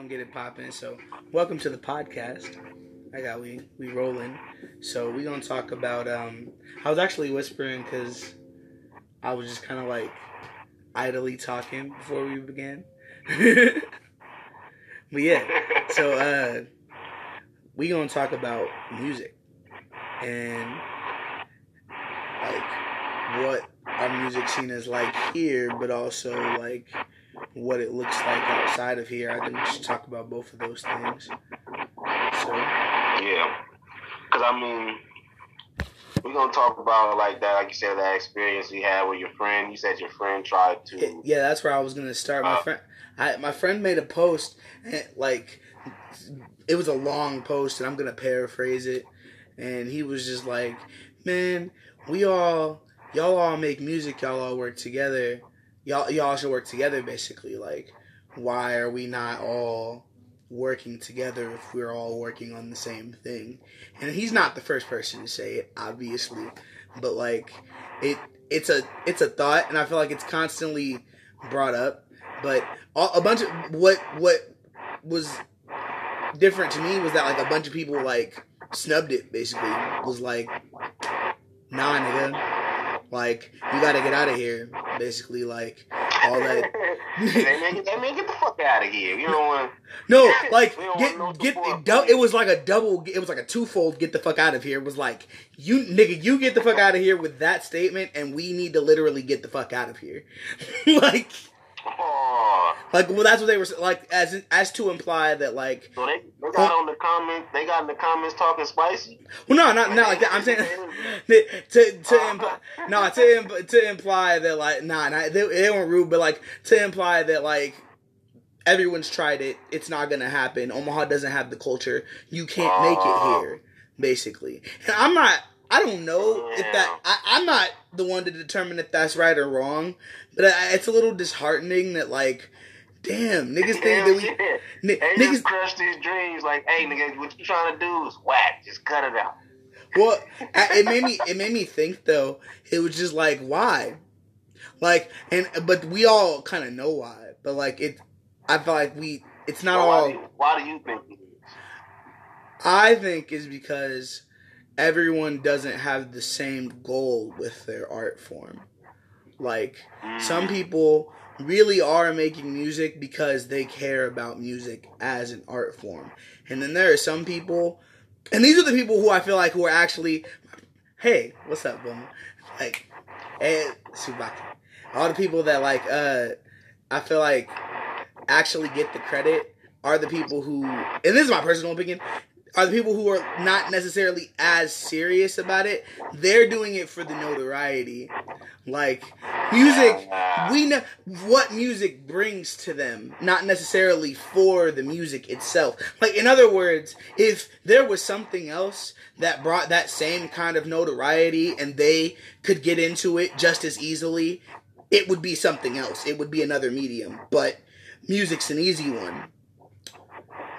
gonna get it popping. So, welcome to the podcast. I got we we rolling. So we gonna talk about. Um, I was actually whispering because I was just kind of like idly talking before we began. but yeah, so uh, we gonna talk about music and like what our music scene is like here, but also like what it looks like outside of here. I think we should talk about both of those things. So Yeah, because I mean, we're gonna talk about like that, like you said, that experience you had with your friend. You said your friend tried to. yeah, that's where I was gonna start. My Uh, friend, I, my friend made a post, and, like it was a long post, and I'm gonna paraphrase it. And he was just like, "Man, we all, y'all all make music. Y'all all work together. Y'all, y'all should work together. Basically, like, why are we not all?" working together if we're all working on the same thing and he's not the first person to say it obviously but like it it's a it's a thought and i feel like it's constantly brought up but a bunch of what what was different to me was that like a bunch of people like snubbed it basically was like nah nigga like you gotta get out of here basically like all that they make they make get the fuck out of here. You don't want. No, like get no get support. dou- it was like a double. It was like a twofold. Get the fuck out of here. It was like you nigga, you get the fuck out of here with that statement, and we need to literally get the fuck out of here. like, like well, that's what they were like as as to imply that like, so they, they got on the comments. They got in the comments talking spicy. well, no, not not like that. I'm saying to to imply, no to to imply that like nah, nah they, they weren't rude, but like to imply that like. Everyone's tried it. It's not gonna happen. Omaha doesn't have the culture. You can't make it here. basically. And I'm not. I don't know if that. I, I'm not the one to determine if that's right or wrong. But I, it's a little disheartening that like, damn, niggas think that we. Ni- They niggas, just crushed these dreams. Like, hey, nigga, what you trying to do is whack. Just cut it out. well, I- it made me. It made me think though. It was just like why, like, and but we all kind of know why. But like it, I feel like we. It's not why, all. do you, why do you think it is? I think is because everyone doesn't have the same goal with their art form. Like some people really are making music because they care about music as an art form. And then there are some people and these are the people who I feel like who are actually hey, what's up, Boomer? Like hey Subaki. All the people that like uh I feel like actually get the credit are the people who and this is my personal opinion are the people who are not necessarily as serious about it. They're doing it for the notoriety. Like music, we know what music brings to them, not necessarily for the music itself. Like in other words, if there was something else that brought that same kind of notoriety and they could get into it just as easily, it would be something else. It would be another medium. But music's an easy one.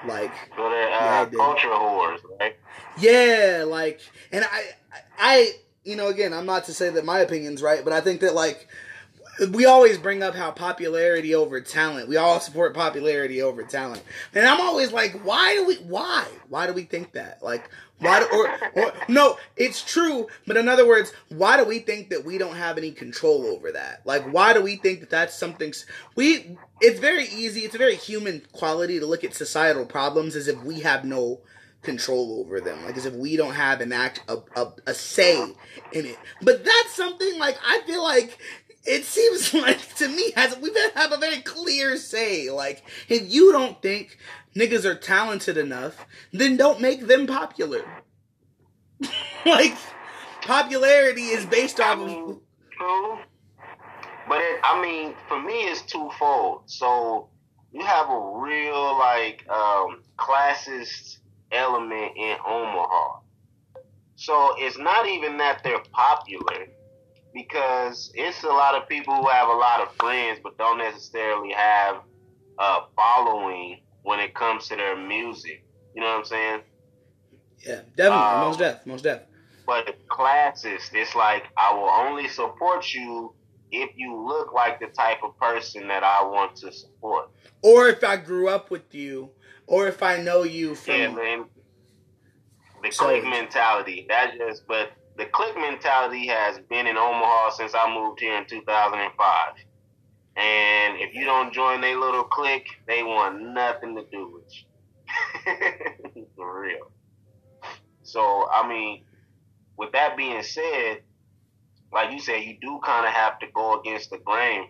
Like So they're Yeah, uh, culture whores, right? yeah, like, and I, I, you know, again, I'm not to say that my opinion's right, but I think that like we always bring up how popularity over talent. We all support popularity over talent, and I'm always like, why do we? Why? Why do we think that? Like, why? Do, or, or no, it's true, but in other words, why do we think that we don't have any control over that? Like, why do we think that that's something we? It's very easy. It's a very human quality to look at societal problems as if we have no control over them like as if we don't have an act a, a, a say in it but that's something like i feel like it seems like to me has we have a very clear say like if you don't think niggas are talented enough then don't make them popular like popularity is based off of true. But it, I mean, for me, it's twofold. So you have a real like um, classist element in Omaha. So it's not even that they're popular because it's a lot of people who have a lot of friends but don't necessarily have a following when it comes to their music. You know what I'm saying? yeah definitely Um, most def most def But the classist, it's like I will only support you if you look like the type of person that I want to support. Or if I grew up with you, or if I know you from. Yeah, man. The So- clique mentality. That just, but the clique mentality has been in Omaha since I moved here in 2005. And if you don't join their little clique, they want nothing to do with you. For real. So, I mean, with that being said, like you said, you do kind of have to go against the grain.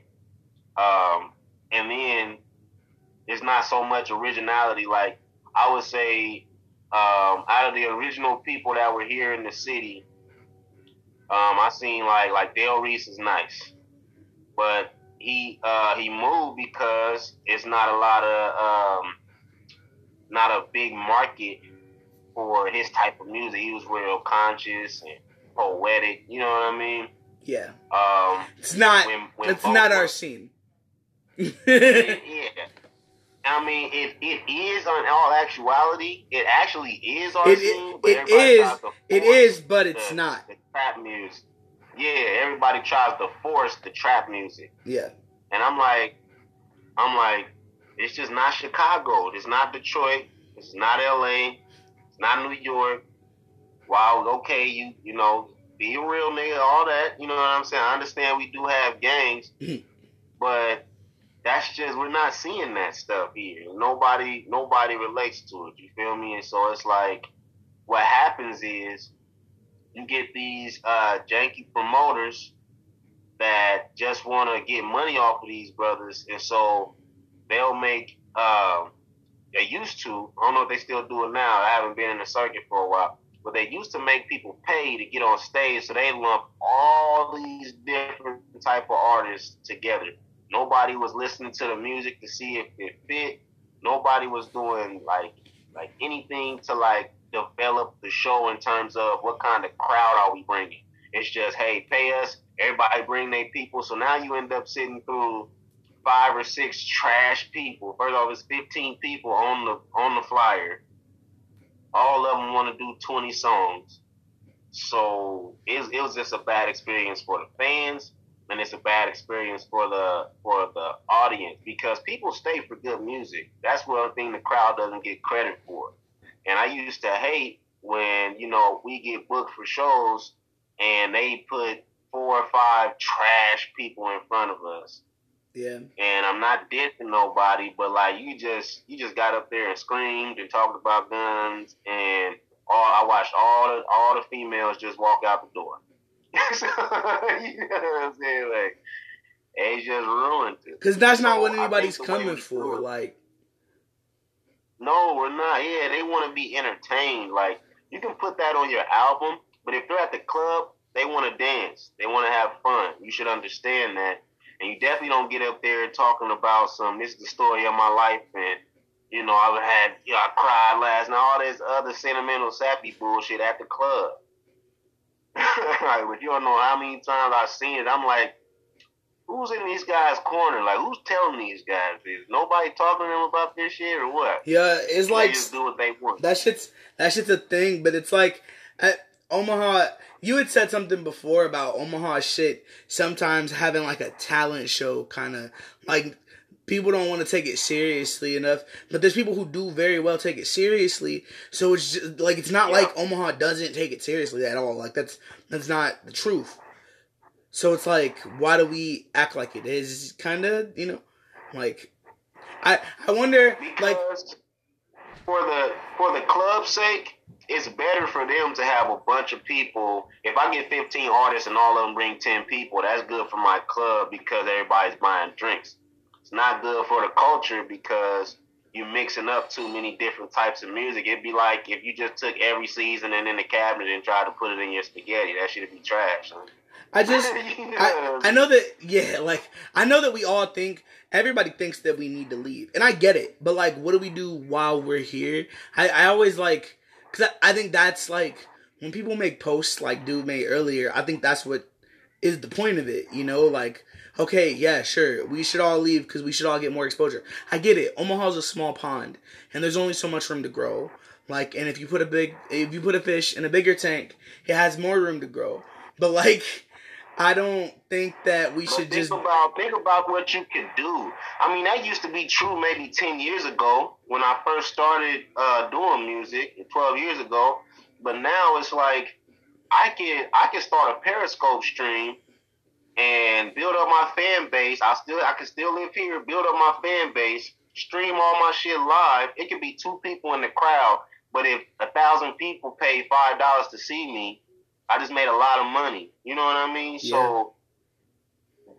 Um, and then it's not so much originality. Like, I would say, um, out of the original people that were here in the city, um, I seen like like Dale Reese is nice, but he uh, he moved because it's not a lot of um, not a big market for his type of music. He was real conscious and poetic. You know what I mean? Yeah. Um, It's not. when, when It's both not our scene. yeah. I mean, it, it is on all actuality. It actually is our It- scene. it- but it is- it is, but it's the- not. The trap music. Yeah, everybody tries to force the trap music, Yeah. and I'm like, I'm like, it's just not Chicago. It's not Detroit. It's not L.A. It's not New York. Wow, okay, you you know, be a real nigga, all that. You know what I'm saying? I understand we do have gangs, Mhm. but that's just we're not seeing that stuff here. Nobody nobody relates to it. You feel me? And so it's like what happens is you get these uh, janky promoters that just want to get money off of these brothers, and so they'll make. Um, they used to. I don't know if they still do it now. I haven't been in the circuit for a while, but they used to make people pay to get on stage, so they lump all these different type of artists together. Nobody was listening to the music to see if it fit. Nobody was doing like like anything to like develop the show in terms of what kind of crowd are we bringing. It's just hey, pay us. Everybody bring their people. So now you end up sitting through five or six trash people. First off, it's fifteen people on the on the flyer. All of them want to do twenty songs. So it, it was just a bad experience for the fans, and it's a bad experience for the for the audience because people stay for good music. That's one thing the crowd doesn't get credit for. And I used to hate when you know we get booked for shows and they put four or five trash people in front of us. Yeah. And I'm not dissing nobody, but like you just you just got up there and screamed and talked about guns and all I watched all the all the females just walk out the door. so, you know what I'm saying? Like they just ruined it. Because that's not So, what anybody's coming for. Like, No, we're not. Yeah, they want to be entertained. Like you can put that on your album, but if they're at the club, they want to dance. They want to have fun. You should understand that. And you definitely don't get up there talking about some. This is the story of my life, and you know I had, you know, I cried last night. All this other sentimental, sappy bullshit at the club. like, but you don't know how many times I've seen it. I'm like, who's in these guys' corner? Like, who's telling these guys this? Nobody talking to them about this shit or what? yeah, it's they like just do what they want. that shit's that shit's a thing, but it's like at Omaha. You had said something before about Omaha shit. Sometimes having like a talent show, kind of like people don't want to take it seriously enough. But there's people who do very well take it seriously. So it's just like it's not Yeah. like Omaha doesn't take it seriously at all. Like that's that's not the truth. So it's like, why do we act like it is? Kind of, you know, like I I wonder, like for the for the club's sake, it's better for them to have a bunch of people. If I get 15 artists and all of them bring 10 people, that's good for my club because everybody's buying drinks. It's not good for the culture because you're mixing up too many different types of music. It'd be like if you just took every season and in the cabinet and tried to put it in your spaghetti. That should be trash. Huh? I just I, I know that yeah, like I know that we all think everybody thinks that we need to leave, and I get it. But like, what do we do while we're here? I, I always like because I, I think that's like when people make posts like dude made earlier. I think that's what is the point of it. You know, like okay, yeah, sure, we should all leave because we should all get more exposure. I get it. Omaha's a small pond, and there's only so much room to grow. Like, and if you put a big, if you put a fish in a bigger tank, it has more room to grow. But like, I don't think that we But should think just. about think about what you can do. I mean, that used to be true maybe ten years ago when I first started uh, doing music, twelve years ago. But now it's like I can I can start a Periscope stream and build up my fan base. I still I can still live here, build up my fan base, stream all my shit live. It could be two people in the crowd, but if a thousand people pay five dollars to see me, I just made a lot of money. You know what I mean? So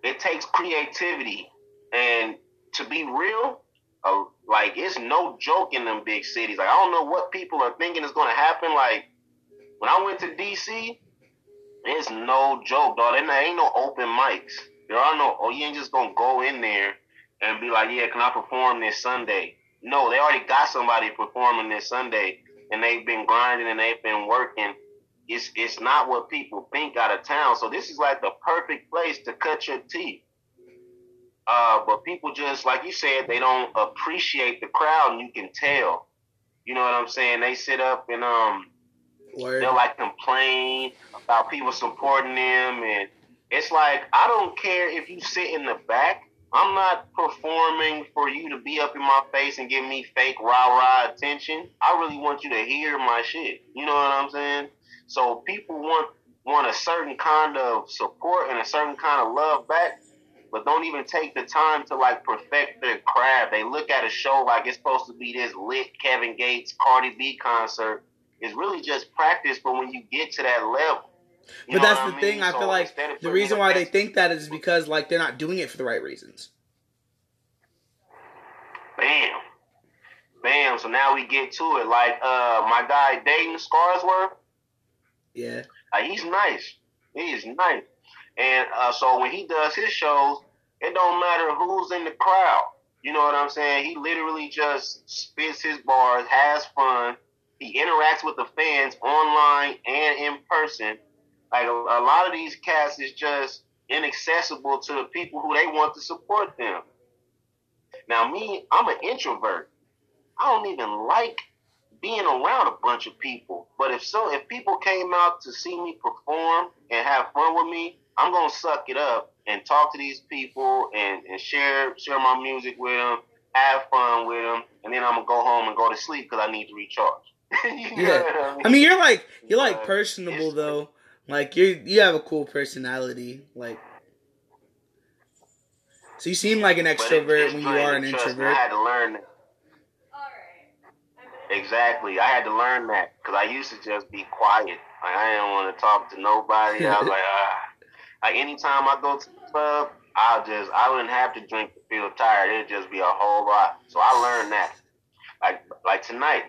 it takes creativity. And to be real uh, like it's no joke in them big cities. Like i don't know what people are thinking is going to happen. Like when i went to dc it's no joke dog there ain't no open mics. There are no oh you ain't just gonna go in there and be like yeah can i perform this sunday? No they already got somebody performing this sunday and they've been grinding and they've been working it's it's not what people think out of town. So this is like the perfect place to cut your teeth. Uh, but people just like you said, they don't appreciate the crowd, and you can tell. You know what I'm saying? They sit up and um, Word. they'll like complain about people supporting them, and it's like I don't care if you sit in the back. I'm not performing for you to be up in my face and give me fake rah rah attention. I really want you to hear my shit. You know what I'm saying? So people want want a certain kind of support and a certain kind of love back, but don't even take the time to like perfect their craft. They look at a show like it's supposed to be this lit Kevin Gates, Cardi B concert. It's really just practice for when you get to that level. You But that's the I thing. I So feel like the reason why they think that is because like they're not doing it for the right reasons. Bam. Bam. So now we get to it. Like uh my guy Dayton Scarsworth, Yeah. uh, he's nice. He is nice. And uh, so when he does his shows, it don't matter who's in the crowd. You know what I'm saying? He literally just spits his bars, has fun. He interacts with the fans online and in person. Like a, a lot of these cats is just inaccessible to the people who they want to support them. Now me, I'm an introvert. I don't even like being around a bunch of people. But if so, if people came out to see me perform and have fun with me, I'm gonna suck it up and talk to these people and, and share share my music with them, have fun with them, and then I'm gonna go home and go to sleep because I need to recharge. Yeah. what I mean, you're like you're like personable though. Like you you have a cool personality. Like so you seem like an extrovert when you are an draining, trust me. introvert. I had to learn that. Exactly. I had to learn that because I used to just be quiet. Like I didn't want to talk to nobody. I was like, ah. Like anytime I go to the club, I'll just I wouldn't have to drink to feel tired. It'd just be a whole lot. So I learned that. Like like tonight,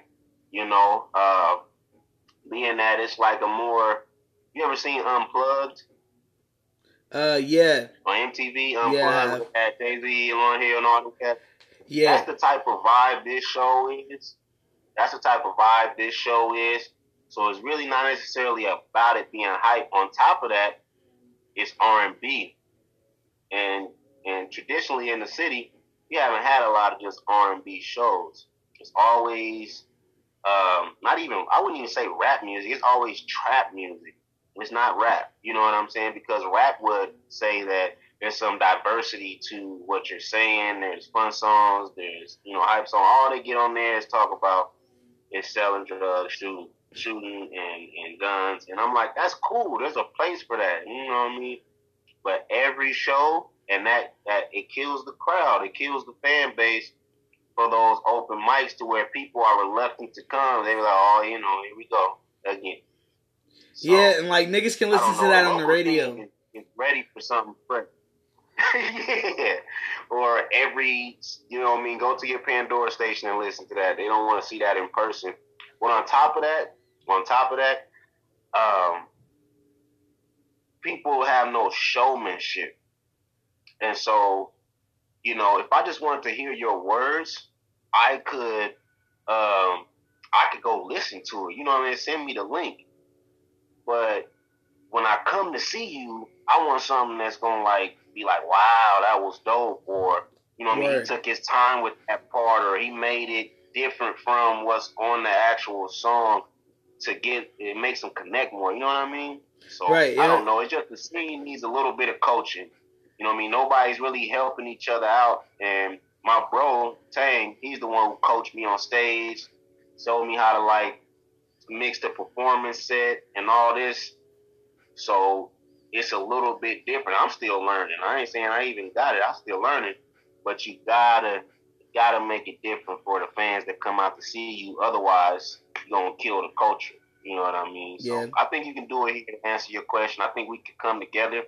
you know, uh, being that it's like a more. You ever seen Unplugged Uh yeah. on MTV? Unplugged Yeah. with that Jay Z, Lauryn Hill, and all them cats. Yeah. That's the type of vibe this show is. That's the type of vibe this show is. So it's really not necessarily about it being hype. On top of that, it's R and B, and and traditionally in the city, we haven't had a lot of just R and B shows. It's always um, not even I wouldn't even say rap music. It's always trap music. It's not rap. You know what I'm saying? Because rap would say that there's some diversity to what you're saying. There's fun songs. There's you know hype song. All they get on there is talk about is selling drugs, shooting, shooting, and, and guns. And I'm like, that's cool. There's a place for that. You know what I mean? But every show and that that it kills the crowd. It kills the fan base for those open mics to where people are reluctant to come. They be like, oh, you know, here we go again. So, Yeah, and like niggas can listen to that on the radio. scene is- is ready for something fresh. yeah. Or every, you know what I mean, go to your Pandora station and listen to that. They don't want to see that in person. But on top of that, on top of that, um, people have no showmanship. And so, you know, if I just wanted to hear your words, I could, um, I could go listen to it. You know what I mean? Send me the link. But when I come to see you, I want something that's gonna like be like, wow, that was dope, or you know what I mean? He took his time with that part, or he made it different from what's on the actual song to get it makes them connect more. You know what I mean? So Right, I don't know. It's just the scene needs a little bit of coaching. You know what I mean? Nobody's really helping each other out. And my bro, Tang, he's the one who coached me on stage, showed me how to like mix the performance set and all this. So it's a little bit different. I'm still learning. I ain't saying I even got it. I'm still learning. But you gotta gotta make it different for the fans that come out to see you. Otherwise, you're gonna kill the culture. You know what I mean? So Yeah. I think you can do it here to answer your question. I think we can come together,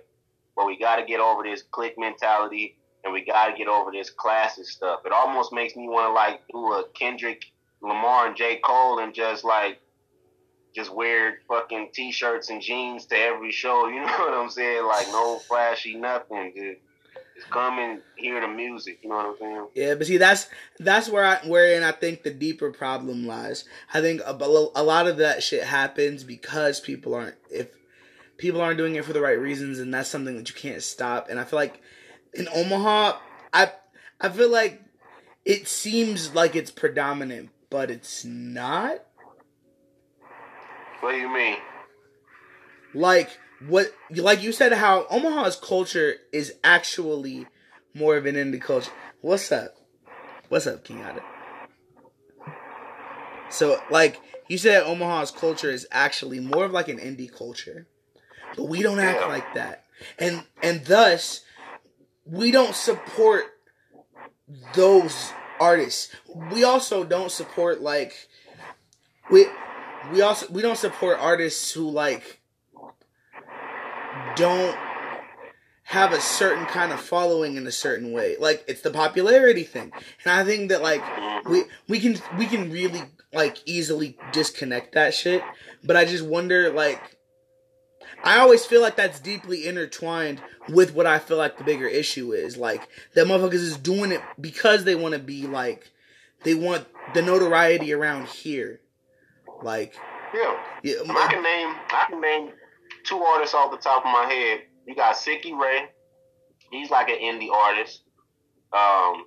but we gotta get over this clique mentality and we gotta get over this classist stuff. It almost makes me wanna like do a Kendrick Lamar and J. Cole and just like just wear fucking t-shirts and jeans to every show. You know what I'm saying? Like no flashy nothing. Just, just come and hear the music. You know what I'm saying? Yeah, but see, that's that's where I wherein I think the deeper problem lies. I think a, a lot of that shit happens because people aren't if people aren't doing it for the right reasons, and that's something that you can't stop. And I feel like in Omaha, I I feel like it seems like it's predominant, but it's not. What do you mean? like what like you said how Omaha's culture is actually more of an indie culture. What's up? What's up, King Ada? So like you said Omaha's culture is actually more of like an indie culture. But we don't act Yeah. like that. And and thus we don't support those artists. We also don't support like we we also we don't support artists who like don't have a certain kind of following in a certain way. Like it's the popularity thing. And I think that like we we can we can really like easily disconnect that shit. But I just wonder like I always feel like that's deeply intertwined with what I feel like the bigger issue is. Like that motherfuckers is doing it because they want to be like they want the notoriety around here. Like Yeah. yeah, I can name I can name two artists off the top of my head. You got Sicky Ray. He's like an indie artist. Um,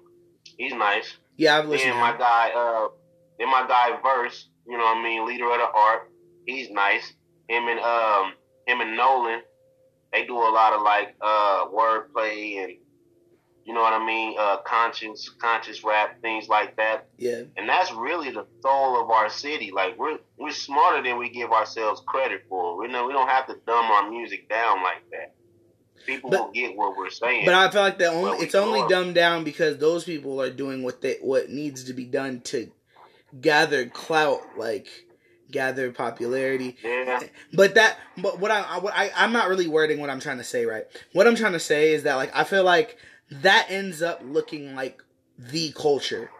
he's nice. yeah, I've listened. To my guy, uh, then my guy Verse. You know what I mean? Leader of the art. He's nice. Him and um, him and Nolan. They do a lot of like uh wordplay and you know what I mean, uh, conscious conscious rap things like that Yeah, and that's really the soul of our city. Like we're we're smarter than we give ourselves credit for. We know we don't have to dumb our music down like that. People But- will get what we're saying. but I feel like the only it's only are. dumbed down because those people are doing what they what needs to be done to gather clout, like gather popularity. yeah, But that, but what I, I, what I, I'm not really wording what I'm trying to say, right? What I'm trying to say is that, like, I feel like that ends up looking like the culture,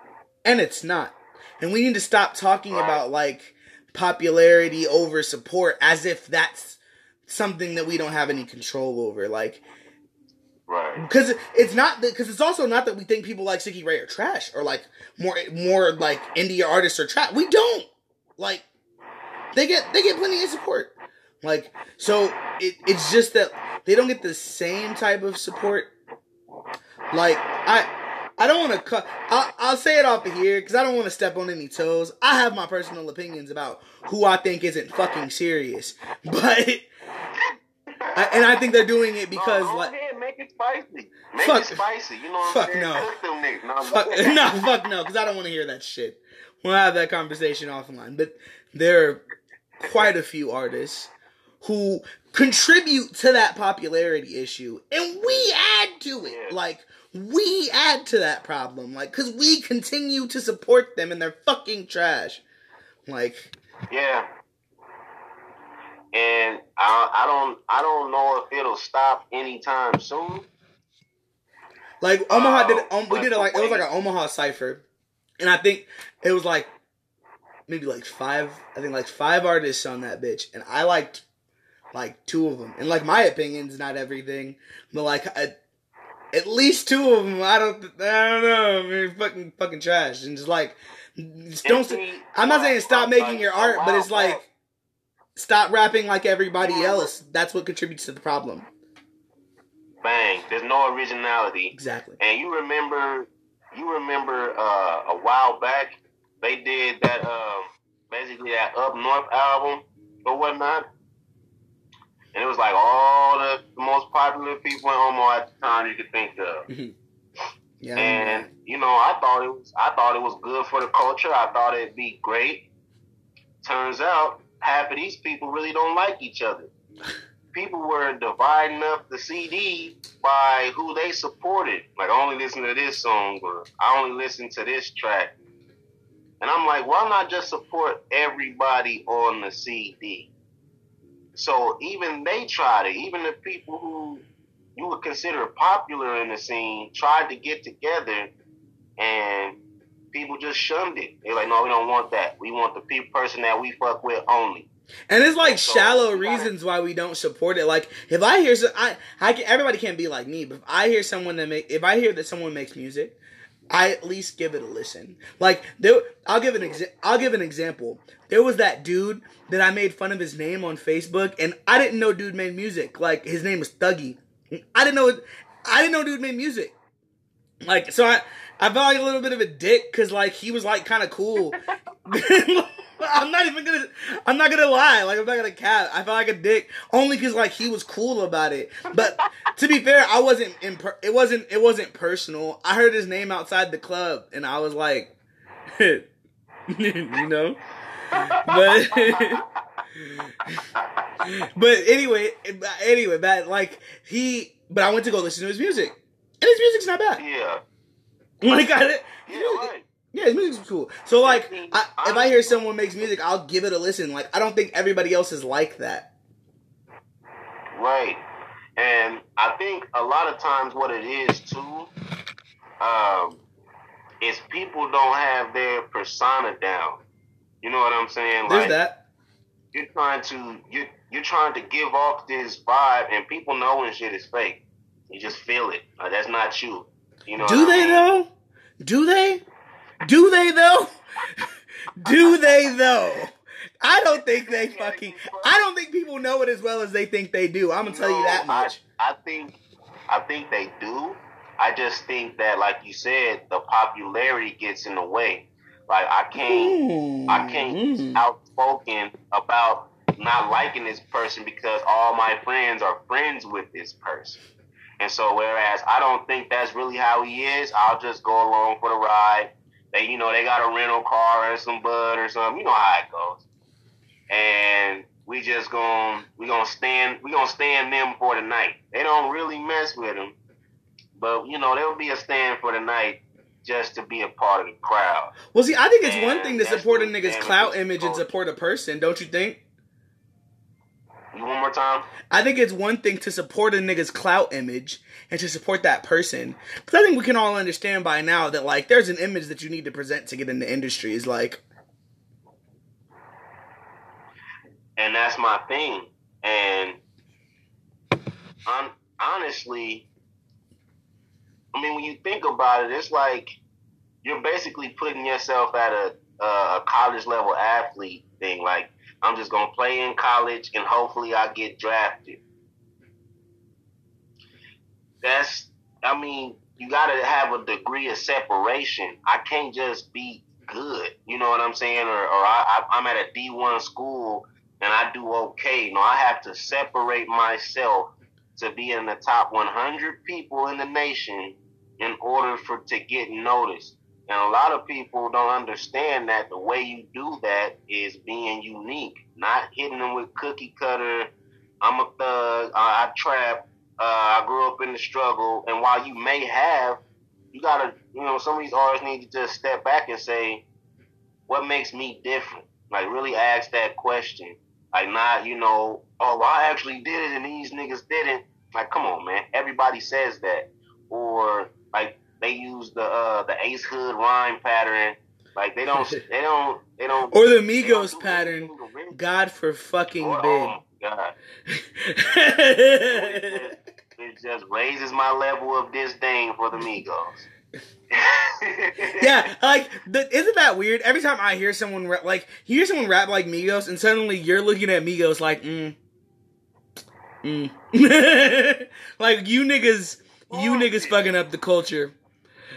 and it's not. And we need to stop talking Right. about like popularity over support as if that's something that we don't have any control over. Like, right. because it's not because it's also not that we think people like Sicky Ray are trash or like more more like indie artists are trash. We don't like they get they get plenty of support. Like so, it, it's just that they don't get the same type of support. Like I. I don't want to cut. I'll, I'll say it off of here because I don't want to step on any toes. I have my personal opinions about who I think isn't fucking serious, but I, and I think they're doing it because no, like ahead, make it spicy. Make Fuck. it spicy. You know what Fuck I'm saying? no. Them. No, fuck no, fuck no, because I don't want to hear that shit. We'll have that conversation offline. But there are quite a few artists who contribute to that popularity issue, and we add to it. Yeah. Like we add to that problem, like because we continue to support them, and they're fucking trash. Like Yeah. And I, I don't I don't know if it'll stop anytime soon. Like Omaha did, Oh, um, we did it like it was like an Omaha cipher, and I think it was like maybe like five. I think like five artists on that bitch, and I liked like two of them. And like my opinion's not everything, but like I, at least two of them, I don't, I don't know, I mean, fucking fucking trash, and just like just don't. See, I'm not saying stop making your art, but it's like stop rapping like everybody else. That's what contributes to the problem. bang. There's no originality. Exactly. And you remember, you remember uh, a while back they did that um, basically that Up North album or whatnot. And it was like all the, the most popular people in Omaha at the time you could think of. Yeah. And you know, I thought it was I thought it was good for the culture. I thought it'd be great. Turns out half of these people really don't like each other. People were dividing up the CD by who they supported. Like I only listen to this song or I only listen to this track. And I'm like, why not just support everybody on the CD? So even they tried it. Even the people who you would consider popular in the scene tried to get together and people just shunned it. They're like, no, we don't want that. We want the pe- person that we fuck with only. And it's like So, shallow reasons why we don't support it. Like if I hear, so, I, I can, everybody can't be like me, but if I hear someone that make, if I hear that someone makes music, I at least give it a listen. Like there, I'll give an exa- I'll give an example. There was that dude that I made fun of his name on Facebook, and I didn't know dude made music. Like his name was Thuggy. I didn't know, I didn't know dude made music. Like so, I I felt like a little bit of a dick because like he was like kind of cool. I'm not even gonna. I'm not gonna lie. Like I'm not gonna cap. I felt like a dick only because like he was cool about it. But to be fair, I wasn't. Imper- it wasn't. It wasn't personal. I heard his name outside the club, and I was like, you know. But but anyway, anyway, but like he. But I went to go listen to his music, and his music's not bad. Yeah. Like I. Yeah, right. Yeah, his music's cool. So like, I, if I hear someone makes music, I'll give it a listen. Like, I don't think everybody else is like that. Right. And I think a lot of times what it is too, um, is people don't have their persona down. You know what I'm saying? There's like that. you're trying to you you're trying to give off this vibe and people know when shit is fake. You just feel it. Like, that's not you. You know Do what I they mean? though? Do they? Do they though? Do they though? I don't think they fucking. I don't think people know it as well as they think they do. I'm gonna tell you that much. I, I think I think they do. I just think that, like you said, the popularity gets in the way. Like I can't, I can't Mm. outspoken about not liking this person because all my friends are friends with this person. And so, whereas I don't think that's really how he is, I'll just go along for the ride. They, you know, they got a rental car or some bud or something. You know how it goes. And we just gonna we gonna stand we gonna stand them for the night. They don't really mess with them, but you know there'll be a stand for the night just to be a part of the crowd. Well, see, I think it's one thing to support a nigga's clout image and support a person. Don't you think? You one more time? I think it's one thing to support a nigga's clout image and to support that person. Because I think we can all understand by now that, like, there's an image that you need to present to get in the industry. Is like, and that's my thing. And hon- honestly, I mean, when you think about it, it's like you're basically putting yourself at a a college level athlete thing. Like, I'm just gonna play in college, and hopefully, I get drafted. That's, I mean, you gotta have a degree of separation. I can't just be good. You know what I'm saying? Or, or I, I'm at a D1 school and I do okay. No, I have to separate myself to be in the top 100 people in the nation in order for to get noticed. And a lot of people don't understand that the way you do that is being unique, not hitting them with cookie cutter. I'm a thug. I, I trap. Uh, I grew up in the struggle. And while you may have, you gotta, you know, some of these artists need to just step back and say, what makes me different? Like really ask that question. Like not, you know, oh, well, I actually did it and these niggas didn't. Like, come on, man. Everybody says that. Or like they use the uh the Ace Hood rhyme pattern. Like they don't they don't they don't or the Migos do pattern. God for fucking Or- big. Oh my god. It just raises my level of disdain for the Migos. yeah, like the, isn't that weird? Every time I hear someone rap, like you hear someone rap like Migos, and suddenly you're looking at Migos like, mm, mm. like you niggas, you niggas fucking up the culture.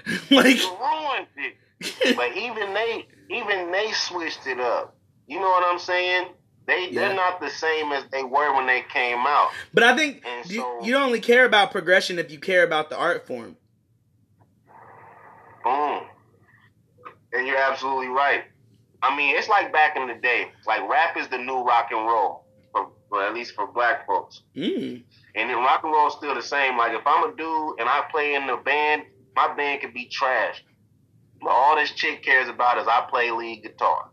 like, You ruined it. But even they, even they switched it up. You know what I'm saying? They they're not the same as they were when they came out. But I think And you, so- you only care about progression if you care about the art form. Boom. And you're absolutely right. I mean, it's like back in the day. Like rap is the new rock and roll, for, for at least for black folks. Mm. And then rock and roll is still the same. Like if I'm a dude and I play in the band, my band can be trash. But all this chick cares about is I play lead guitar.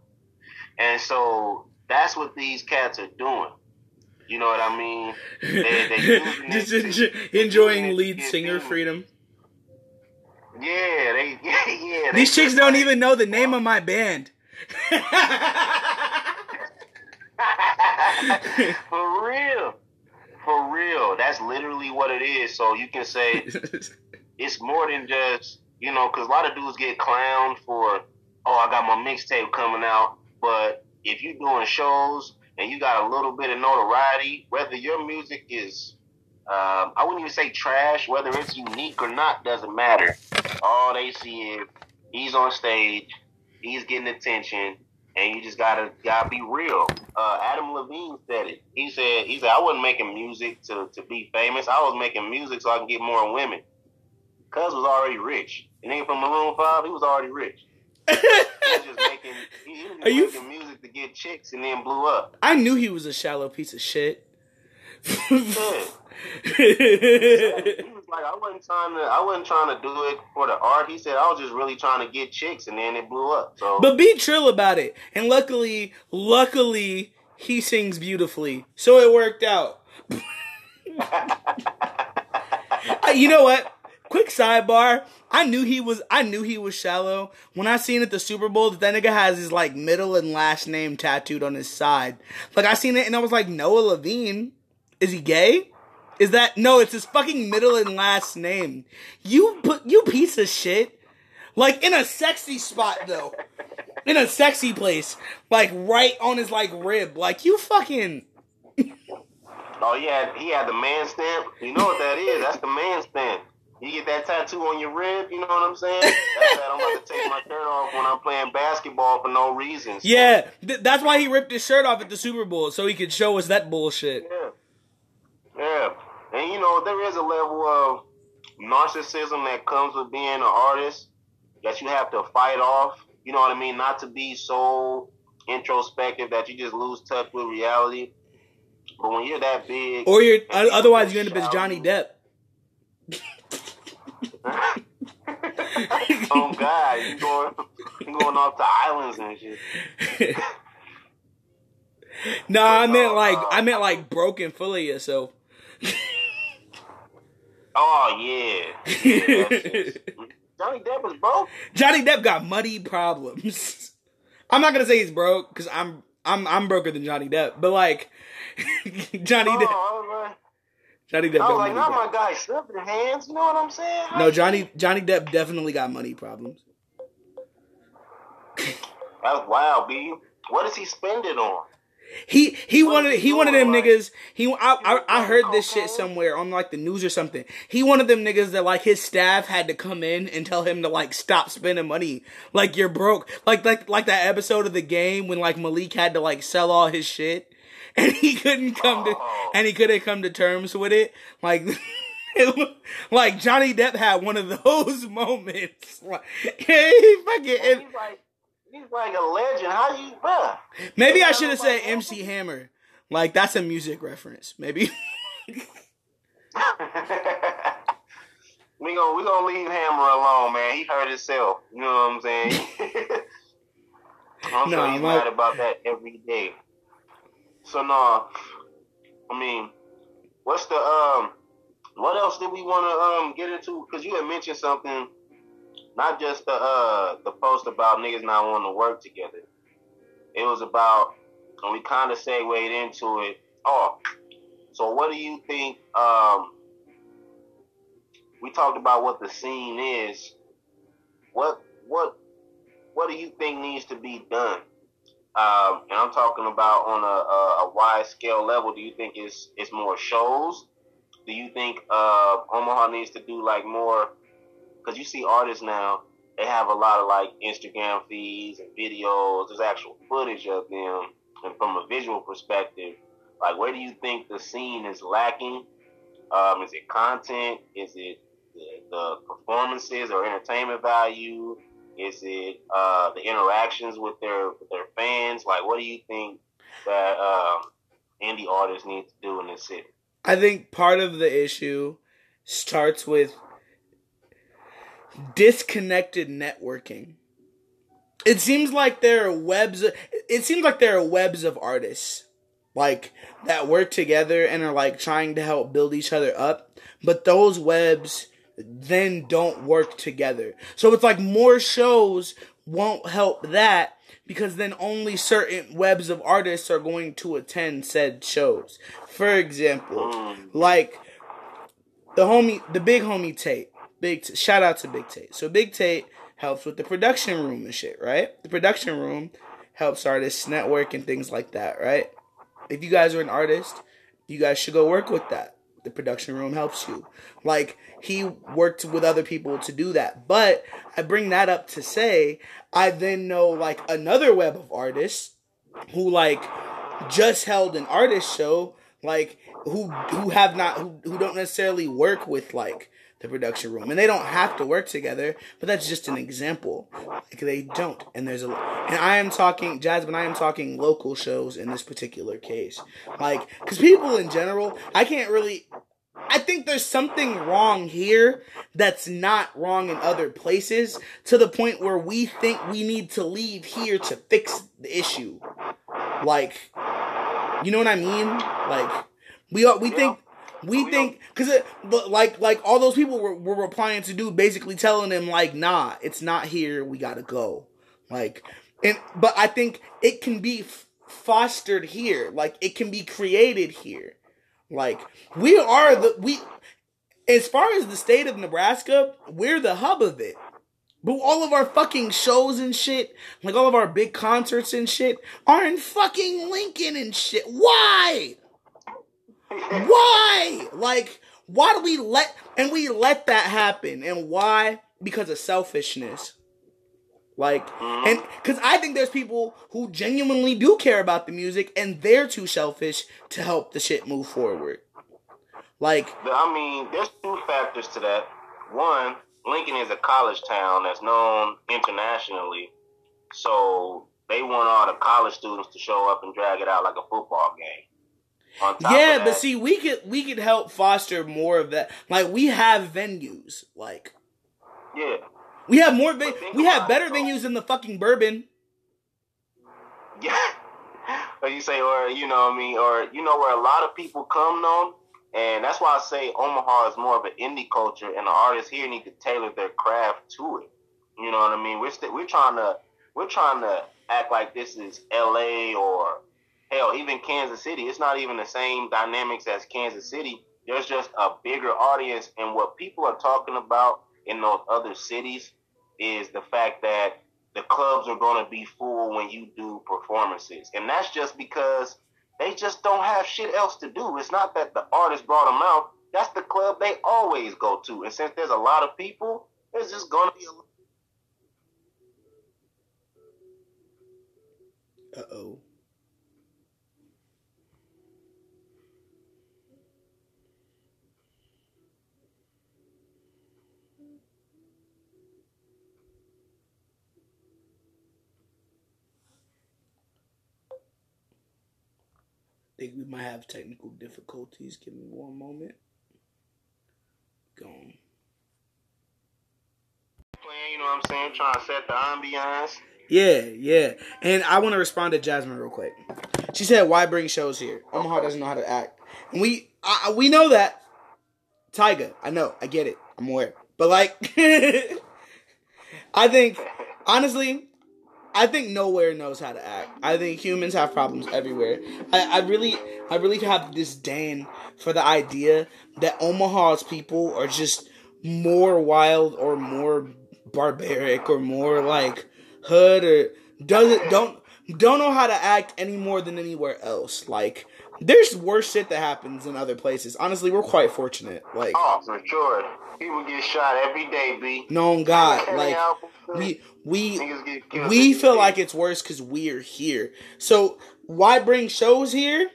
And so that's what these cats are doing. You know what I mean? They- they Just to- enjoying lead singer do- freedom. Yeah, they yeah, yeah. they These chicks don't like- even know the name of my band. For real. For real. That's literally what it is. So you can say it's more than just, you know, because a lot of dudes get clowned for, oh, I got my mixtape coming out. But if you're doing shows and you got a little bit of notoriety, whether your music is, um, I wouldn't even say trash, whether it's unique or not, doesn't matter. All they see is he's on stage, he's getting attention, and you just gotta gotta be real. Uh, Adam Levine said it. He said he said I wasn't making music to, to be famous. I was making music so I can get more women. Cuz was already rich. The nigga from Maroon Five, he was already rich. He was just making he, he was just Are you- making music to get chicks and then blew up. I knew he was a shallow piece of shit. Yeah. Hmm. He was like, I wasn't trying to I wasn't trying to do it for the art. He said I was just really trying to get chicks and then it blew up. So but be trill about it. And luckily, luckily, he sings beautifully. So it worked out. You know what? Quick sidebar. I knew he was. I knew he was shallow when I seen at the Super Bowl that that nigga has his like middle and last name tattooed on his side. Like I seen it and I was like, Noah Levine, is he gay? Is that no? It's his fucking middle and last name. You put you piece of shit. Like in a sexy spot though, in a sexy place, like right on his like rib. Like you fucking. Oh, he had he had the man stamp. You know what that is? That's the man stamp. You get that tattoo on your rib. You know what I'm saying? That's that I'm about to take my shirt off when I'm playing basketball for no reason. So, Yeah, th- that's why he ripped his shirt off at the Super Bowl so he could show us that bullshit. Yeah. Yeah. And you know, there is a level of narcissism that comes with being an artist that you have to fight off. You know what I mean? Not to be so introspective that you just lose touch with reality. But when you're that big, Or you're otherwise you end up as Johnny Depp. oh God, you going you going off to islands and shit. no, I meant uh, like uh, I meant like broken full of yourself. Oh yeah. yeah. Johnny Depp is broke. Johnny Depp got money problems. I'm not gonna say he's broke because I'm I'm I'm broker than Johnny Depp, but like Johnny Oh, Depp, I Johnny Depp I was like, not my guy slipping hands. You know what I'm saying? How No, Johnny Johnny Depp definitely got money problems. That's wild, B. What does he spend it on? He he What wanted he he wanted them like- niggas. He I, I I heard this shit somewhere on like the news or something. He wanted them niggas that like his staff had to come in and tell him to like stop spending money. Like you're broke. Like like like that episode of the game when like Malik had to like sell all his shit and he couldn't come to Oh. and he couldn't come to terms with it. Like it like Johnny Depp had one of those moments. Like he fucking And like, he's like a legend. How you, bruh? Maybe I should have said. MC Hammer. Like that's a music reference. Maybe. we gonna we gonna leave Hammer alone, man. He hurt himself. You know what I'm saying? I'm No, sure he's mad about that every day. So no, I mean, what's the um, what else did we want to um get into? Because you had mentioned something, not just the uh the post about niggas not wanting to work together. It was about, and we kind of segued into it. Oh, so what do you think? Um, we talked about what the scene is. What what what do you think needs to be done? Um, and I'm talking about on a, a, a wide scale level. Do you think it's it's more shows? Do you think uh, Omaha needs to do like more? Because you see artists now, they have a lot of like Instagram feeds and videos. There's actual footage of them and from a visual perspective, like where do you think the scene is lacking? Um, is it content? Is it the, the performances or entertainment value? Is it uh, the interactions with their with their fans? Like, what do you think that um, indie artists need to do in this city? I think part of the issue starts with disconnected networking. It seems like there are webs. It seems like there are webs of artists, like that work together and are like trying to help build each other up. But those webs then don't work together. So it's like more shows won't help that because then only certain webs of artists are going to attend said shows. For example, um. like the homie, the big homie Tate. Big T- shout out to Big Tate. So Big Tate helps with the production room and shit, right? The production room helps artists network and things like that, right? If you guys are an artist, you guys should go work with that. The production room helps you. Like he worked with other people to do that. But I bring that up to say I then know like another web of artists who like just held an artist show like who who have not who, who don't necessarily work with like the production room and they don't have to work together but that's just an example like they don't and there's a and i am talking jasmine i am talking local shows in this particular case like because people in general i can't really I think there's something wrong here that's not wrong in other places to the point where we think we need to leave here to fix the issue. Like, you know what I mean? Like, we are, we think we oh, think because it but like like all those people were, were replying to do basically telling him like nah it's not here we gotta go like and but i think it can be f- fostered here like it can be created here like we are the we as far as the state of nebraska we're the hub of it but all of our fucking shows and shit, like all of our big concerts and shit, are in fucking Lincoln and shit. Why? Why? Like, why do we let and we let that happen? And why? Because of selfishness. Like, mm-hmm. and because I think there's people who genuinely do care about the music and they're too selfish to help the shit move forward. Like, I mean, there's two factors to that. One, Lincoln is a college town that's known internationally, so they want all the college students to show up and drag it out like a football game. Yeah, but see, we could we could help foster more of that. Like we have venues, like yeah, we have more. Ve- we have better venues than the fucking bourbon. Yeah, or you say, or you know, what I mean, or you know, where a lot of people come on, and that's why I say Omaha is more of an indie culture, and the artists here need to tailor their craft to it. You know what I mean? We're we st- we're trying to we're trying to act like this is L.A. or hell, even Kansas City. It's not even the same dynamics as Kansas City. There's just a bigger audience, and what people are talking about in those other cities is the fact that the clubs are going to be full when you do performances, and that's just because they just don't have shit else to do. It's not that the artist brought them out. That's the club they always go to. And since there's a lot of people, there's just going to be a. Uh oh. Think we might have technical difficulties. Give me one moment. Gone. Playing, you know what I'm saying? Trying to set the ambiance. Yeah, yeah. And I want to respond to Jasmine real quick. She said, "Why bring shows here? Omaha doesn't know how to act." And we, I, we know that. Tyga, I know, I get it, I'm aware. But like, I think, honestly, I think nowhere knows how to act. I think humans have problems everywhere. I, I really, I really have disdain for the idea that Omaha's people are just more wild or more barbaric or more like hood or doesn't don't don't know how to act any more than anywhere else. Like, there's worse shit that happens in other places. Honestly, we're quite fortunate. Like, oh, for sure. People get shot every day, B. No God, like we we we feel like it's worse because we're here. So why bring shows here?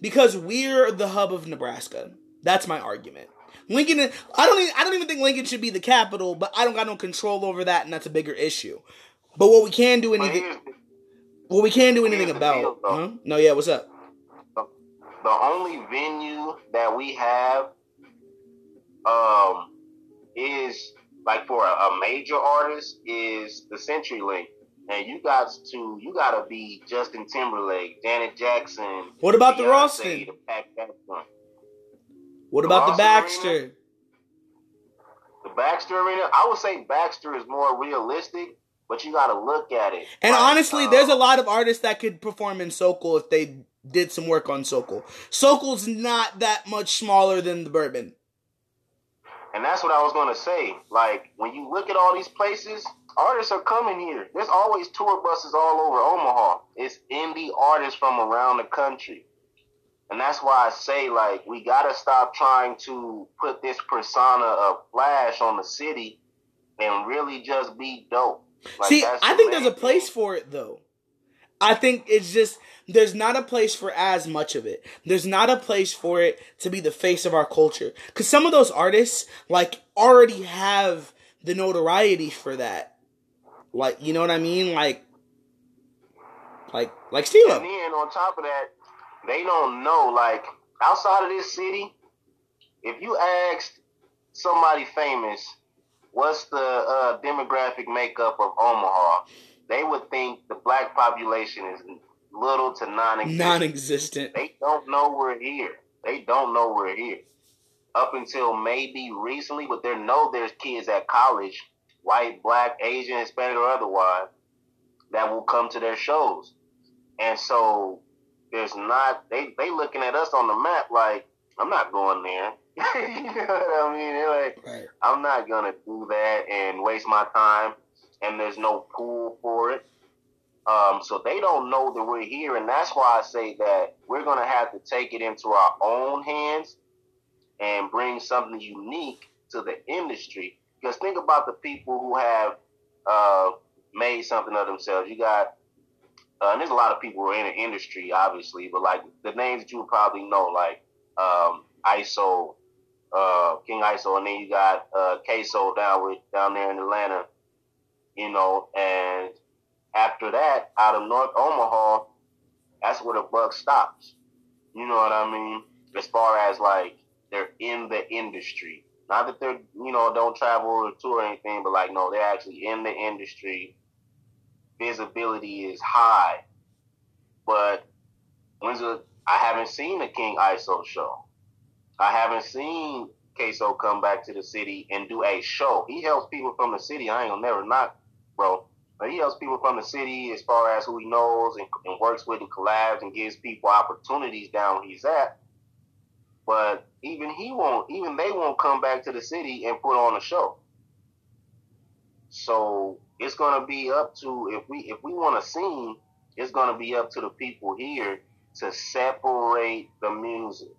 Because we're the hub of Nebraska. That's my argument. Lincoln, I don't even, I don't even think Lincoln should be the capital, but I don't got no control over that, and that's a bigger issue. But what we can do anything, what we can do anything about, deal, huh? No, yeah, what's up? The only venue that we have, um, is like for a, a major artist is the CenturyLink. And you got to you gotta be Justin Timberlake, Janet Jackson. What about the Ralston? What the about the Baxter? Arena? The Baxter Arena, I would say Baxter is more realistic, but you got to look at it. And honestly, um, there's a lot of artists that could perform in Sokol if they did some work on Sokol. Sokol's not that much smaller than the Bourbon. And that's what I was gonna say. Like when you look at all these places, artists are coming here. There's always tour buses all over Omaha. It's indie artists from around the country. And that's why I say like we gotta stop trying to put this persona of Flash on the city and really just be dope. Like, See, I think there's a place thing. for it though. I think it's just there's not a place for as much of it. There's not a place for it to be the face of our culture. Cause some of those artists, like, already have the notoriety for that. Like, you know what I mean? Like, like, like Stilo. And then on top of that, they don't know, like, outside of this city, if you asked somebody famous, what's the uh, demographic makeup of Omaha? They would think the black population is little to non-existent. Non-existent. They don't know we're here. They don't know we're here. Up until maybe recently, but they know there's kids at college, white, black, Asian, Hispanic, or otherwise, that will come to their shows. And so there's not they they looking at us on the map like I'm not going there. you know what I mean? They're like right. I'm not gonna do that and waste my time. And there's no pool for it. Um, so they don't know that we're here, and that's why I say that we're to have to take it into our own hands and bring something unique to the industry. Because think about the people who have uh, made something of themselves. You got, uh, and there's a lot of people who are in the industry, obviously, but like the names that you probably know, like um, ISO, uh, King ISO, and then you got uh, down with down there in Atlanta, you know, and after that, out of North Omaha, that's where the buck stops. You know what I mean? As far as like they're in the industry. Not that they're, you know, don't travel or tour or anything, but like, no, they're actually in the industry. Visibility is high. But when's a, I haven't seen a King ISO show. I haven't seen Queso come back to the city and do a show. He helps people from the city. I ain't gonna never knock, bro. He helps people from the city as far as who he knows and, and works with and collabs and gives people opportunities down where he's at. But even he won't, even they won't come back to the city and put on a show. So it's gonna be up to if we if we want to sing, it's gonna be up to the people here to separate the music.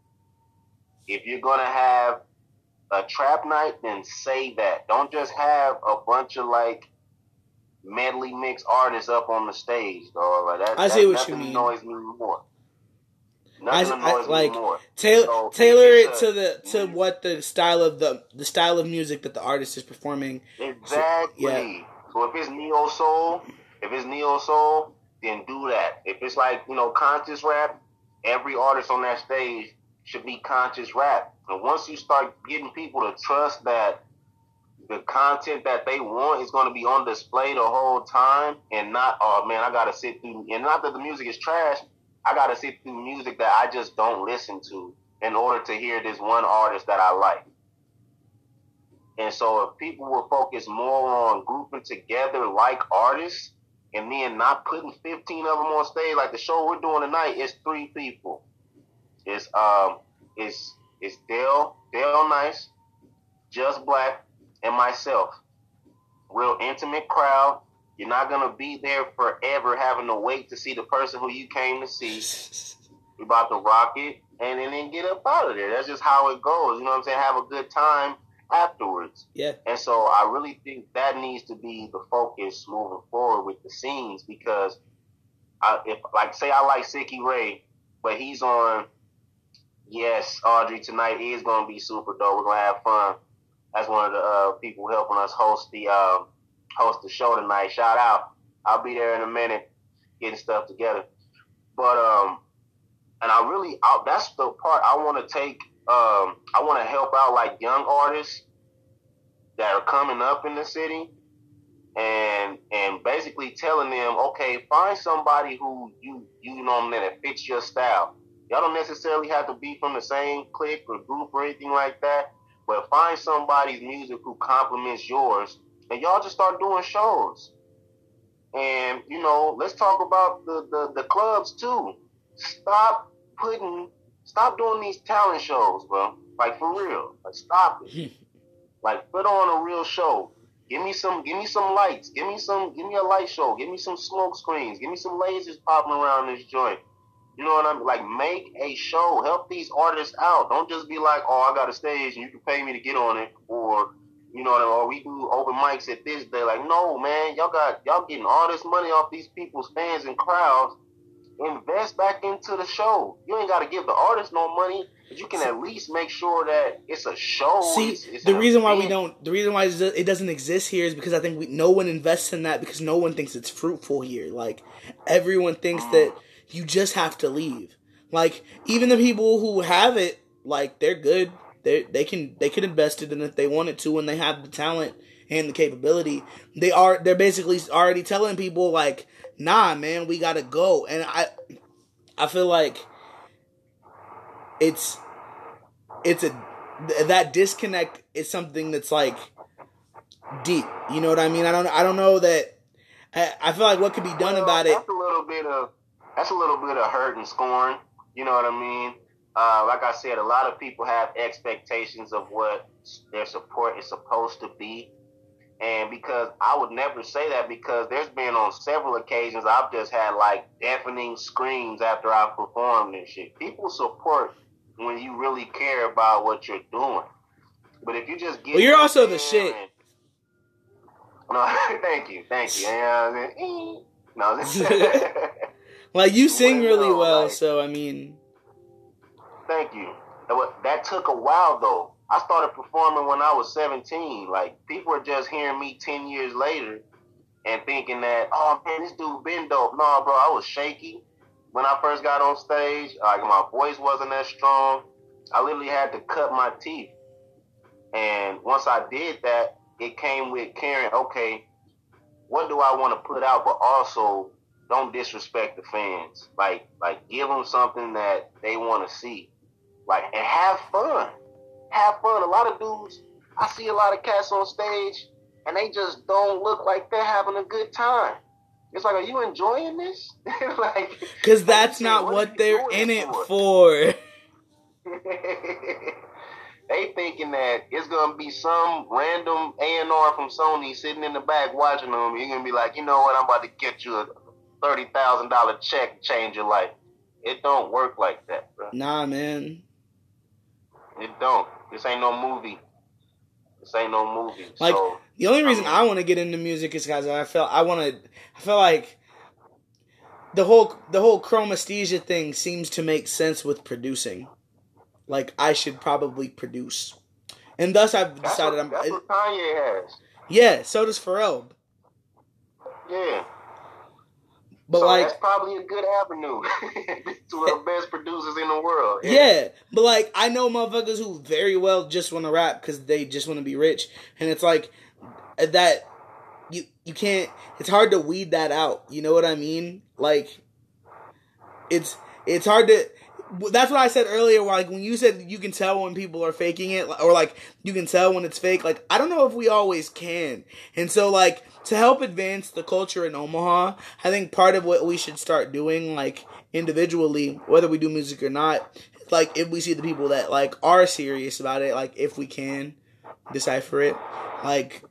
If you're gonna have a trap night, then say that. Don't just have a bunch of like medley mix artists up on the stage, dog. Like that, I see what you mean. Annoys me more. Nothing I, I, like tailor so, tailor it to the to what the style of the the style of music that the artist is performing. Exactly. So, yeah. so if it's neo soul, if it's neo soul, then do that. If it's like you know conscious rap, every artist on that stage should be conscious rap. And once you start getting people to trust that the content that they want is going to be on display the whole time and not oh man i gotta sit through and not that the music is trash i gotta sit through music that i just don't listen to in order to hear this one artist that i like. And so if people will focus more on grouping together like artists and then not putting 15 of them on stage like the show we're doing tonight is three people. It's um it's it's dale dale nice just black and myself. Real intimate crowd. You're not gonna be there forever having to wait to see the person who you came to see. You're about to rock it and, and then get up out of there. That's just how it goes. You know what I'm saying? Have a good time afterwards. Yeah. And so I really think that needs to be the focus moving forward with the scenes because I, if like say I like Sicky Ray, but he's on. Yes, Audrey, tonight is gonna be super dope. We're gonna have fun. That's one of the uh, people helping us host the um, host the show tonight. Shout out! I'll be there in a minute, getting stuff together. But um, and I really, I, that's the part I want to take. Um, I want to help out like young artists that are coming up in the city, and and basically telling them, okay, find somebody who you you know that fits your style. Y'all don't necessarily have to be from the same clique or group or anything like that, but find somebody's music who complements yours, and y'all just start doing shows. And you know, let's talk about the the, the clubs too. Stop putting, stop doing these talent shows, bro. Like for real, like stop it. Hmm. like put on a real show. Give me some, give me some lights. Give me some, give me a light show. Give me some smoke screens. Give me some lasers popping around this joint. You know what I mean? Like make a show. Help these artists out. Don't just be like, oh, I got a stage and you can pay me to get on it, or you know what I mean? Or we do open mics at this day. Like, no, man, y'all got y'all getting all this money off these people's fans and crowds invest back into the show. You ain't got to give the artist no money, but you can at least make sure that it's a show. See, it's, it's the reason why we don't, the reason why it doesn't exist here is because I think we, no one invests in that because no one thinks it's fruitful here. Like everyone thinks mm. that you just have to leave. Like even the people who have it, like they're good. They they can they can invest it in if they wanted to and they have the talent and the capability. They are they're basically already telling people like nah, man, we gotta go. And I, I feel like it's, it's a that disconnect is something that's like deep. You know what I mean? I don't, I don't know that. I, I feel like what could be done about it. That's a little bit of that's a little bit of hurt and scorn. You know what I mean? Uh, like I said, a lot of people have expectations of what their support is supposed to be. And because I would never say that because there's been on several occasions I've just had like deafening screams after I've performed and shit. People support when you really care about what you're doing. But if you just get Well you're also the shit. And, no, thank you, thank you. You know no, like you sing really well, like, so I mean Thank you. That took a while though I started performing when I was 17. Like people are just hearing me 10 years later and thinking that, oh man, this dude been dope. No, bro, I was shaky when I first got on stage. Like my voice wasn't that strong. I literally had to cut my teeth. And once I did that, it came with caring, okay, what do I want to put out, but also don't disrespect the fans. Like, like give them something that they want to see. Like, and have fun have fun. A lot of dudes, I see a lot of cats on stage, and they just don't look like they're having a good time. It's like, are you enjoying this? like, because that's not what, what they're in it for. they thinking that it's gonna be some random A and R from Sony sitting in the back watching them. You're gonna be like, you know what? I'm about to get you a thirty thousand dollar check, change your life. It don't work like that, bro. Nah, man. It don't. This ain't no movie. This ain't no movie. Like so, the only reason I, mean, I want to get into music is because I felt I want to. I feel like the whole the whole chromesthesia thing seems to make sense with producing. Like I should probably produce, and thus I've decided what, I'm. That's what Kanye has. Yeah, so does Pharrell. Yeah. But so like that's probably a good avenue to the best producers in the world. Yeah. yeah. but like I know motherfuckers who very well just want to rap because they just want to be rich, and it's like that. You you can't. It's hard to weed that out. You know what I mean? Like, it's it's hard to that's what I said earlier. Like when you said you can tell when people are faking it, or like you can tell when it's fake. Like I don't know if we always can. And so like to help advance the culture in Omaha, I think part of what we should start doing, like individually, whether we do music or not, like if we see the people that like are serious about it, like if we can decipher it, like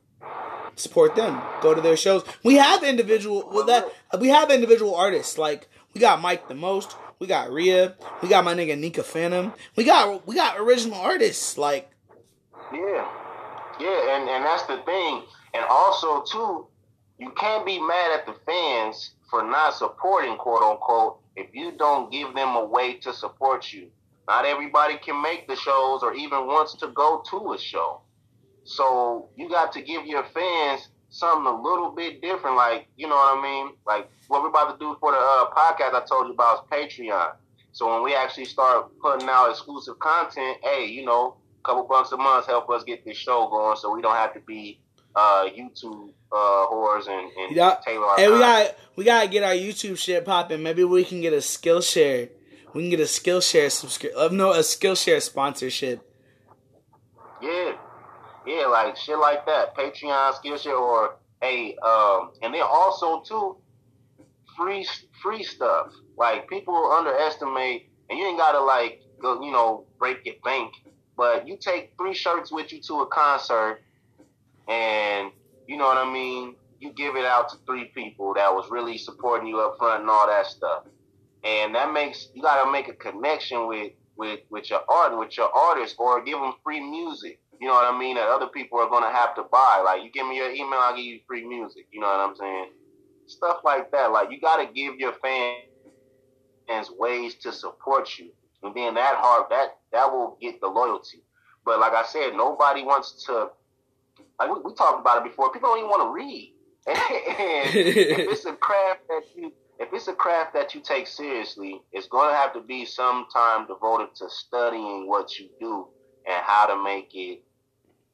support them. Go to their shows. We have individual well that we have individual artists like we got Mike the Most, we got Rhea, we got my nigga Nika Phantom. We got we got original artists like Yeah. Yeah, and, and that's the thing. And also too, you can't be mad at the fans for not supporting quote unquote if you don't give them a way to support you. Not everybody can make the shows or even wants to go to a show. So you got to give your fans something a little bit different, like you know what I mean, like what we're about to do for the uh, podcast I told you about is Patreon. So when we actually start putting out exclusive content, hey, you know, a couple bucks a month help us get this show going, so we don't have to be uh, YouTube uh, whores and, and Yeah. our Hey, we got we gotta get our YouTube shit popping. Maybe we can get a Skillshare. We can get a Skillshare subscription. Uh, no, a Skillshare sponsorship. Yeah, yeah, like shit like that. Patreon, Skillshare, or hey, um, and then also too, free free stuff. Like people underestimate, and you ain't gotta like go, you know, break your bank, but you take three shirts with you to a concert, and you know what I mean. You give it out to three people that was really supporting you up front and all that stuff, and that makes you gotta make a connection with with with your art with your artist or give them free music. You know what I mean? That other people are gonna have to buy. Like you give me your email, I'll give you free music. You know what I'm saying? Stuff like that. Like you gotta give your fans ways to support you, and being that hard that that will get the loyalty. But like I said, nobody wants to. Like we, we talked about it before. People don't even want to read. and if it's a craft that you if it's a craft that you take seriously, it's going to have to be some time devoted to studying what you do and how to make it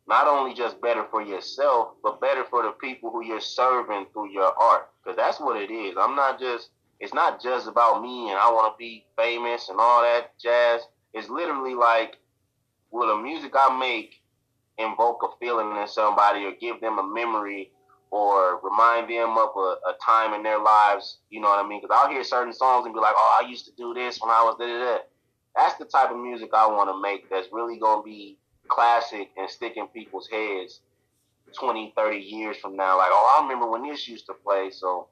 not only just better for yourself, but better for the people who you're serving through your art. Because that's what it is. I'm not just, it's not just about me and I want to be famous and all that jazz. It's literally like, will the music I make invoke a feeling in somebody or give them a memory or remind them of a, a time in their lives? You know what I mean? Because I'll hear certain songs and be like, oh, I used to do this when I was da da da. That's the type of music I want to make that's really going to be classic and stick in people's heads 20, 30 years from now. Like, oh, I remember when this used to play. So,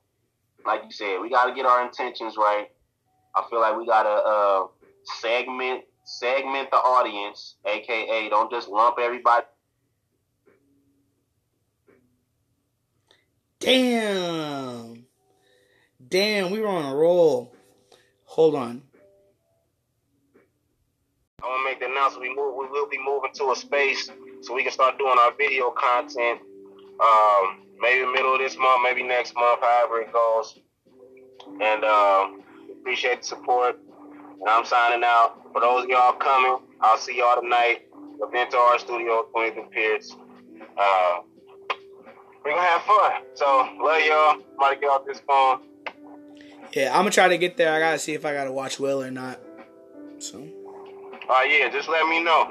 like you said, we got to get our intentions right. I feel like we got to uh, segment segment the audience, aka don't just lump everybody. Damn. Damn, we were on a roll. Hold on. I want to make the announcement. We move. We will be moving to a space so we can start doing our video content. Um, maybe middle of this month, maybe next month, however it goes. And um, appreciate the support. And I'm signing out. For those of y'all coming, I'll see y'all tonight. Event to our studio, 20th and Pierce. Uh, we're gonna have fun. So love y'all. Somebody get off this phone. Yeah, I'm gonna try to get there. I gotta see if I gotta watch Will or not. So. Uh, yeah, just let me know.